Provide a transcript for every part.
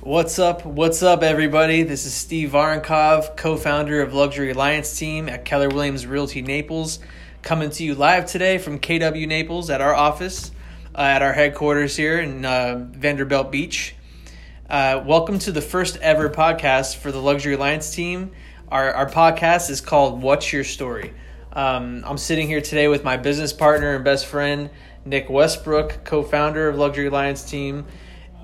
What's up? What's up, everybody? This is Steve Varenkov, co founder of Luxury Alliance Team at Keller Williams Realty Naples, coming to you live today from KW Naples at our office, uh, at our headquarters here in uh, Vanderbilt Beach. Uh, welcome to the first ever podcast for the Luxury Alliance Team. Our, our podcast is called What's Your Story? Um, I'm sitting here today with my business partner and best friend, Nick Westbrook, co founder of Luxury Alliance Team.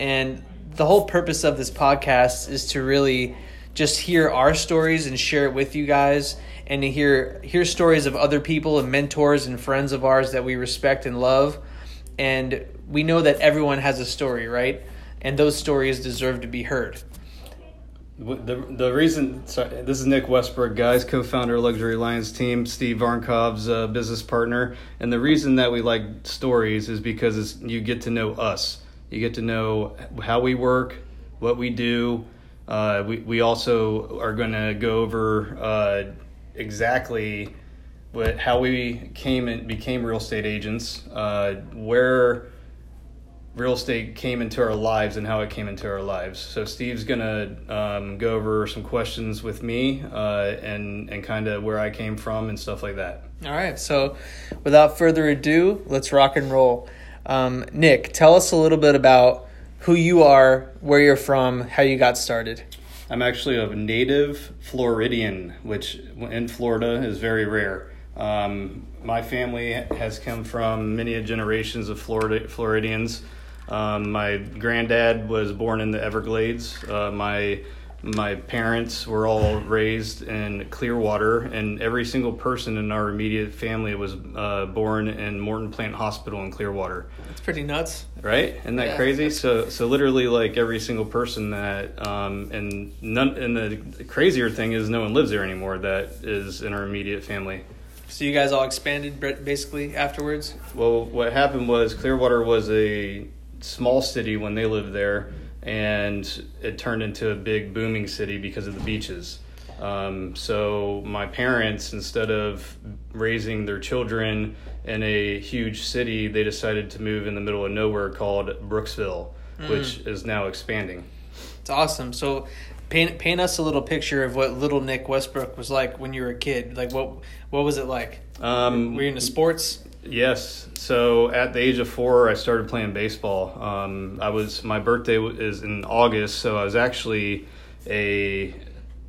And the whole purpose of this podcast is to really just hear our stories and share it with you guys and to hear hear stories of other people and mentors and friends of ours that we respect and love. And we know that everyone has a story right? And those stories deserve to be heard. The the reason sorry, this is Nick Westbrook, guys, co-founder of Luxury Alliance Team, Steve Varnkov's uh, business partner, and the reason that we like stories is because you get to know us. You get to know how we work, what we do. Uh, we, we also are going to go over uh, exactly what how we came and became real estate agents, uh, where real estate came into our lives and how it came into our lives. So Steve's gonna um, go over some questions with me uh, and and kind of where I came from and stuff like that. all right so without further ado let's rock and roll um, nick tell us a little bit about who you are where you're from how you got started I'm actually a native Floridian, which in Florida is very rare. Um, my family has come from many generations of Florida Floridians. Um, my granddad was born in the Everglades. Uh, my my parents were all raised in Clearwater, and every single person in our immediate family was uh, born in Morton Plant Hospital in Clearwater. it's pretty nuts Right? Isn't that Yeah. crazy? So, so literally, like every single person that, um, and none, and the crazier thing is, no one lives there anymore. That is in our immediate family. so you guys all expanded basically afterwards Well, what happened was Clearwater was a small city when they lived there, and it turned into a big booming city because of the beaches. Um, so my parents, instead of raising their children in a huge city, they decided to move in the middle of nowhere called Brooksville, which is now expanding. It's awesome. So, paint paint us a little picture of what little Nick Westbrook was like when you were a kid. Like, what what was it like? Um, Were you into sports? Yes. So at the age of four, I started playing baseball. Um, I was my birthday is in August, so I was actually a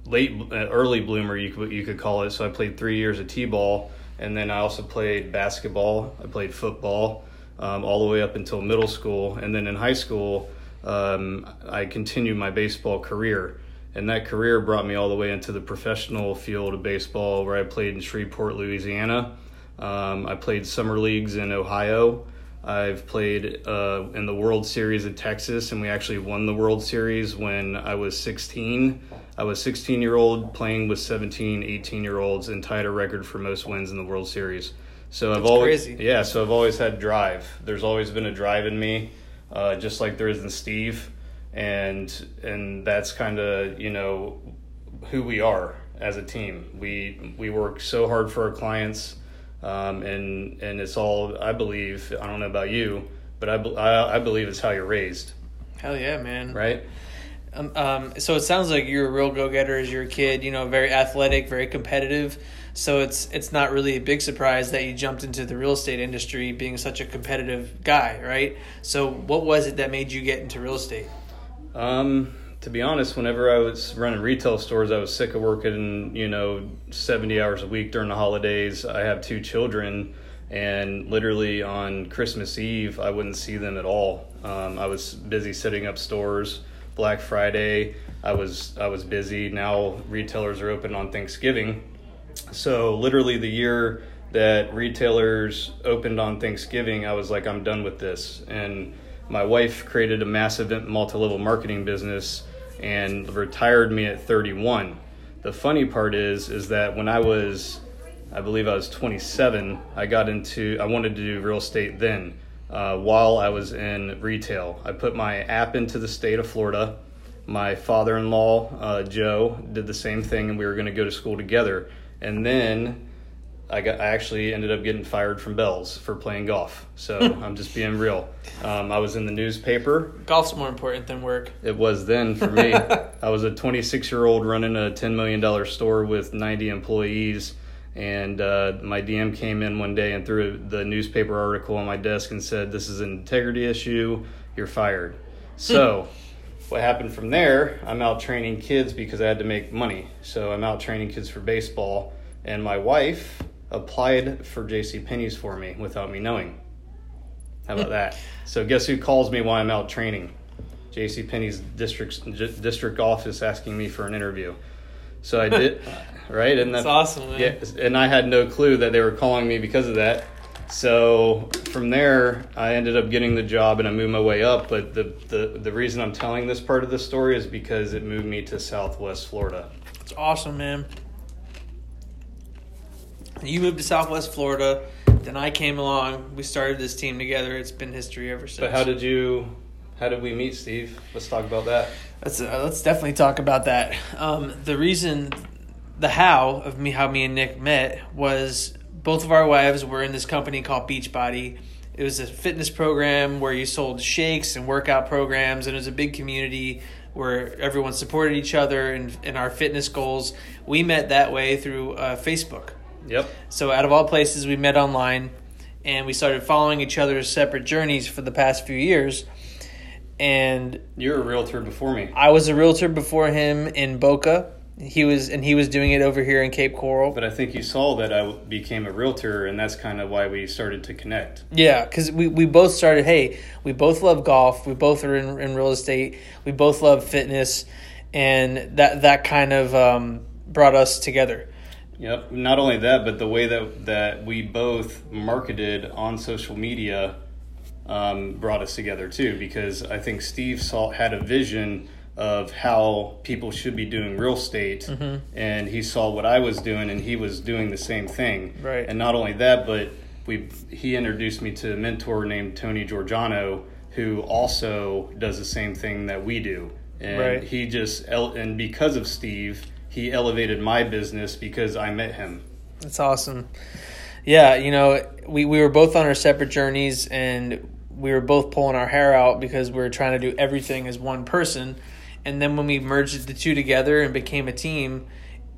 late, uh, early bloomer. You could you could call it. So I played three years of t-ball, and then I also played basketball. I played football um, all the way up until middle school, and then in high school, um, I continued my baseball career. And that career brought me all the way into the professional field of baseball, where I played in Shreveport, Louisiana. Um, I played summer leagues in Ohio. I've played uh, in the World Series in Texas, and we actually won the World Series when I was 16. I was 16 year old playing with 17, 18 year olds, and tied a record for most wins in the World Series. So I've always, crazy. yeah. So I've always had drive. There's always been a drive in me, uh, just like there is in Steve, and and that's kind of you know who we are as a team. We we work so hard for our clients, um, and and it's all I believe. I don't know about you, but I, I I believe it's how you're raised, Hell yeah, man! right? Um, um, so it sounds like you're a real go getter as you're a kid. You know, very athletic, very competitive. So it's it's not really a big surprise that you jumped into the real estate industry, being such a competitive guy, right? So what was it that made you get into real estate? Um, to be honest, whenever I was running retail stores, I was sick of working, you know, 70 hours a week during the holidays. I have two children, and literally on Christmas Eve, I wouldn't see them at all. Um, I was busy setting up stores. Black Friday, I was I was busy. Now retailers are open on Thanksgiving, so literally the year that retailers opened on Thanksgiving, I was like, I'm done with this. And my wife created a massive multi-level marketing business and retired me at 31. The funny part is, is that when I was, I believe I was 27, I got into, I wanted to do real estate then. Uh, while I was in retail, I put my app into the state of Florida. My father-in-law, uh, Joe, did the same thing, and we were going to go to school together. And then I got I actually ended up getting fired from Bell's for playing golf. So I'm just being real. Um, I was in the newspaper. Golf's more important than work. It was then for me. I was a 26 year old running a 10 million dollar store with 90 employees, and uh, my DM came in one day and threw the newspaper article on my desk and said, "This is an integrity issue. You're fired." So. what happened from there, I'm out training kids because I had to make money. So I'm out training kids for baseball. And my wife applied for J.C. Penney's for me without me knowing. How about that? So guess who calls me while I'm out training? J.C. Penney's district district office asking me for an interview. So I did, right? And that's awesome. Man. Yeah, and I had no clue that they were calling me because of that. So from there, I ended up getting the job and I moved my way up. But the, the, the reason I'm telling this part of the story is because it moved me to Southwest Florida. It's awesome, man. You moved to Southwest Florida. Then I came along. We started this team together. It's been history ever since. But how did you? How did we meet, Steve? Let's talk about that. Let's uh, let's definitely talk about that. Um, the reason, the how of me how me and Nick met was both of our wives were in this company called Beachbody. It was a fitness program where you sold shakes and workout programs, and it was a big community where everyone supported each other and, in our fitness goals. We met that way through uh, Facebook. Yep. So, out of all places, we met online and we started following each other's separate journeys for the past few years. And you're a realtor before me. I was a realtor before him in Boca he was and he was doing it over here in Cape Coral. But I think you saw that I became a realtor, and that's kind of why we started to connect. Yeah, because we, we both started. Hey, we both love golf. We both are in, in real estate. We both love fitness, and that that kind of um, brought us together. Yep. Not only that, but the way that that we both marketed on social media um, brought us together too. Because I think Steve saw had a vision of how people should be doing real estate mm-hmm. and he saw what I was doing and he was doing the same thing. Right. And not only that, but we he introduced me to a mentor named Tony Giorgiano who also does the same thing that we do. And right. he just and because of Steve, he elevated my business because I met him. That's awesome. Yeah, you know, we, we were both on our separate journeys and we were both pulling our hair out because we were trying to do everything as one person and then when we merged the two together and became a team,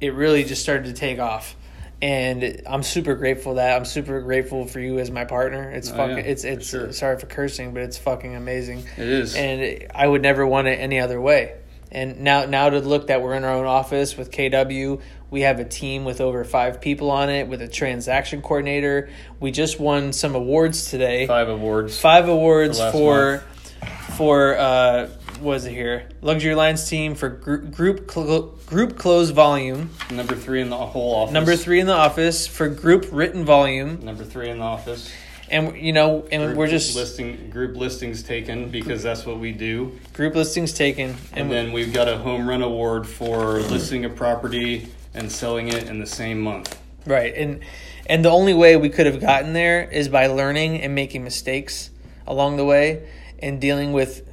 it really just started to take off. And I'm super grateful that I'm super grateful for you as my partner. It's oh, fucking, yeah, it's it's sure. sorry for cursing, but it's fucking amazing. It is, and I would never want it any other way. And now, now to look that we're in our own office with KW, we have a team with over five people on it, with a transaction coordinator. We just won some awards today. Five awards. Five awards for month. for uh, was it here? Luxury Alliance team for group group, cl- group close volume. Number three in the whole office. Number three in the office for group written volume. Number three in the office. And you know, and group we're just listing group listings taken because that's what we do. Group listings taken, and, and then we've got a home run award for listing a property and selling it in the same month. Right, and and the only way we could have gotten there is by learning and making mistakes along the way and dealing with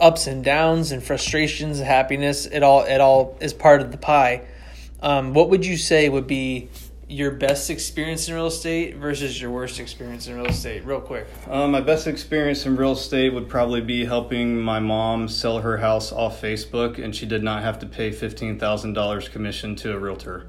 ups and downs and frustrations and happiness. It all it all is part of the pie. Um, what would you say would be your best experience in real estate versus your worst experience in real estate, real quick? Um, my best experience in real estate would probably be helping my mom sell her house off Facebook, and she did not have to pay fifteen thousand dollars commission to a realtor.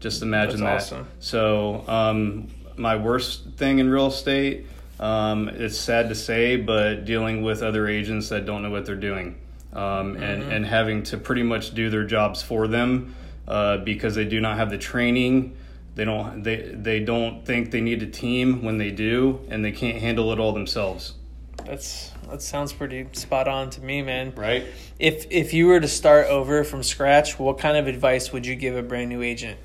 Just imagine That's that. Awesome. So, um, my worst thing in real estate um, it's sad to say, but dealing with other agents that don't know what they're doing um, and, mm-hmm. and having to pretty much do their jobs for them uh, because they do not have the training. They don't they they don't think they need a team when they do, and they can't handle it all themselves. That's that sounds pretty spot on to me, man. Right. If if you were to start over from scratch, what kind of advice would you give a brand new agent?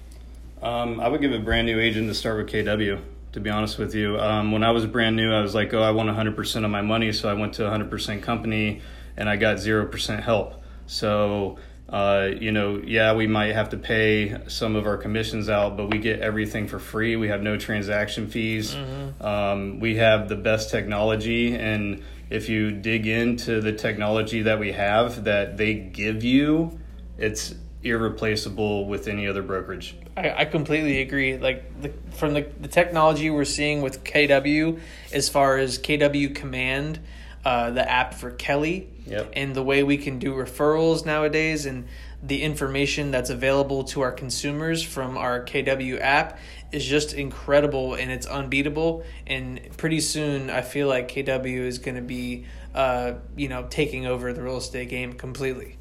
Um, I would give a brand new agent to start with KW to be honest with you. Um, when I was brand new, I was like, oh, I want 100% of my money. So I went to 100% company and I got 0% help. So, uh, you know, yeah, we might have to pay some of our commissions out, but we get everything for free. We have no transaction fees. Mm-hmm. Um, we have the best technology. And if you dig into the technology that we have that they give you, it's irreplaceable with any other brokerage. I, I completely agree. Like the, from the, the technology we're seeing with KW, as far as KW Command, uh, the app for Kelle, Yep. and the way we can do referrals nowadays, and the information that's available to our consumers from our KW app is just incredible and it's unbeatable. And pretty soon, I feel like KW is going to be, uh, you know, taking over the real estate game completely.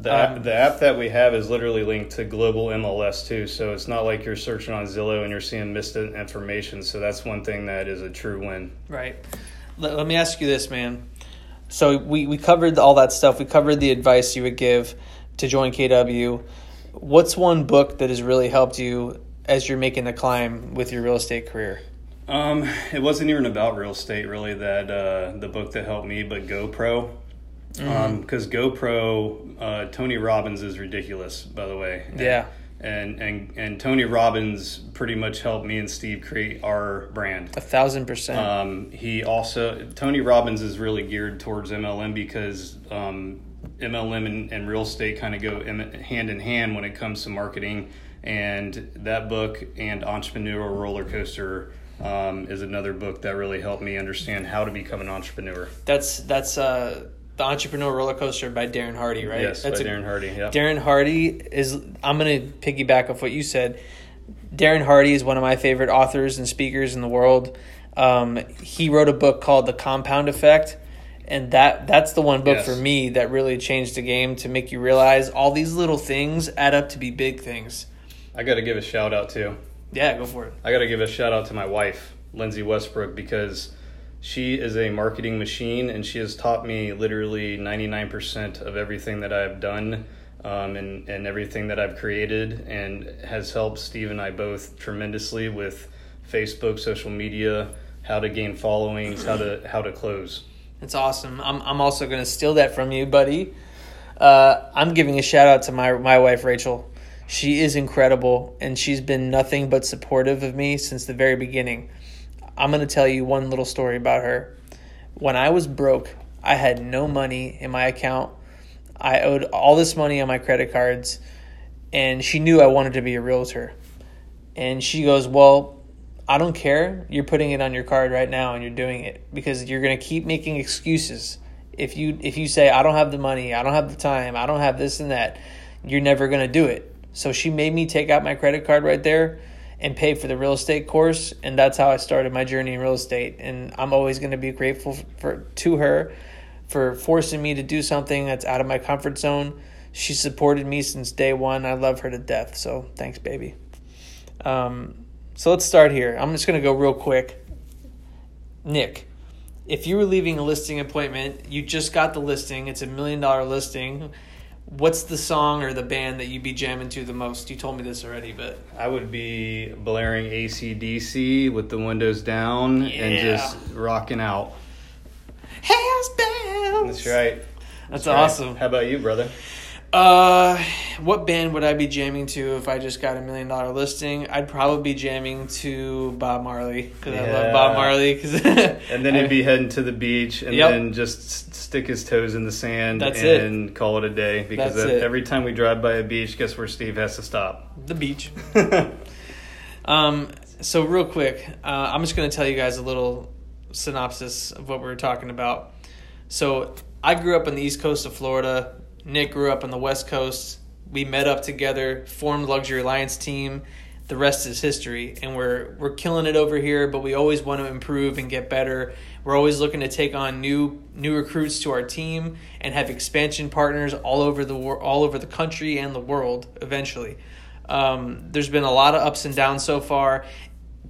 The, Um, app, the app that we have is literally linked to global MLS too, so it's not like you're searching on Zillow and you're seeing missed information. So that's one thing that is a true win. Right. Let, let me ask you this, man. So we, we covered all that stuff. We covered the advice you would give to join KW. What's one book that has really helped you as you're making the climb with your real estate career? Um, it wasn't even about real estate really. That uh, the book that helped me, but Go Pro. Because Go Pro, uh, Tony Robbins is ridiculous, by the way. Yeah. And, and and Tony Robbins pretty much helped me and Steve create our brand. A thousand percent. Um, he also Tony Robbins is really geared towards MLM because um, MLM and, and real estate kind of go hand in hand when it comes to marketing. And that book and Entrepreneurial Roller Coaster um, is another book that really helped me understand how to become an entrepreneur. that's that's uh, the Entrepreneur Roller Coaster by Darren Hardy, right? Yes, that's by a- Darren Hardy. Yep. Darren Hardy is. I'm going to piggyback off what you said. Darren Hardy is one of my favorite authors and speakers in the world. Um, he wrote a book called The Compound Effect, and that that's the one book Yes. for me that really changed the game to make you realize all these little things add up to be big things. I got to give a shout out too. Yeah, go for it. I got to give a shout out to my wife, Lindsay Westbrook, because she is a marketing machine and she has taught me literally 99% of everything that I've done um, and, and everything that I've created and has helped Steve and I both tremendously with Facebook, social media, how to gain followings, how to how to close. That's awesome. I'm I'm also going to steal that from you, buddy. Uh, I'm giving a shout out to my my wife Rachel. She is incredible, and she's been nothing but supportive of me since the very beginning. I'm going to tell you one little story about her. When I was broke, I had no money in my account. I owed all this money on my credit cards, and she knew I wanted to be a realtor. And she goes, Well, I don't care. You're putting it on your card right now and you're doing it because you're going to keep making excuses. If you if you say I don't have the money, I don't have the time, I don't have this and that, you're never going to do it. So she made me take out my credit card right there and pay for the real estate course and that's how I started my journey in real estate and I'm always going to be grateful for to her for forcing me to do something that's out of my comfort zone. She supported me since day 1. I love her to death. So, thanks baby. Um, so let's start here. I'm just going to go real quick. Nick, if you were leaving a listing appointment, you just got the listing, it's a million dollar listing. What's the song or the band that you'd be jamming to the most? You told me this already, but I would be blaring AC/DC with the windows down and just rocking out. Hells Bells. That's right. That's right. awesome. How about you, brother? Uh, what band would I be jamming to if I just got a million dollar listing? I'd probably be jamming to Bob Marley because I love Bob Marley. Cause And then he'd be heading to the beach and Yep. then just stick his toes in the sand That's it. and call it a day. Because That's it. every time we drive by a beach, guess where Steve has to stop? the beach. Um, so real quick, uh, I'm just going to tell you guys a little synopsis of what we were talking about. So I grew up on the east coast of Florida. Nick grew up on the west coast. We met up together, formed Luxury Alliance team. The rest is history, and we're we're killing it over here. But we always want to improve and get better. We're always looking to take on new new recruits to our team and have expansion partners all over the all over the country and the world eventually. Um, there's been a lot of ups and downs so far.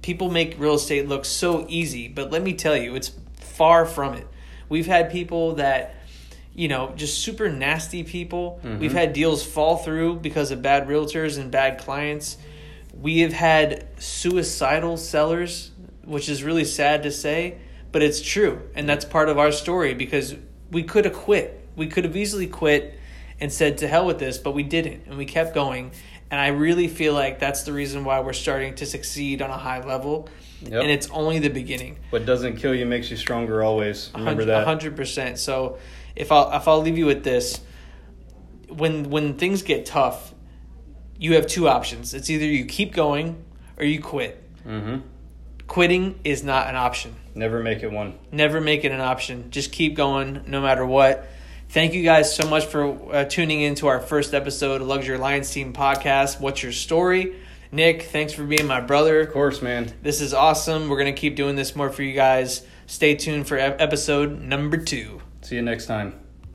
People make real estate look so easy, but let me tell you, it's far from it. We've had people that, you know, just super nasty people. We've mm-hmm. had deals fall through because of bad realtors and bad clients. We have had suicidal sellers, which is really sad to say, but it's true. And that's part of our story because we could have quit. We could have easily quit and said to hell with this, but we didn't. And we kept going. And I really feel like that's the reason why we're starting to succeed on a high level. Yep. And it's only the beginning. What doesn't kill you makes you stronger always. Remember that. hundred percent. So if I'll if I'll leave you with this, when when things get tough, you have two options. It's either you keep going or you quit. Mm-hmm. Quitting is not an option. Never make it one. Never make it an option. Just keep going no matter what. Thank you guys so much for uh, tuning in to our first episode of Luxury Alliance Team podcast. What's your story? Nick, thanks for being my brother. Of course, man. This is awesome. We're going to keep doing this more for you guys. Stay tuned for episode number two. See you next time.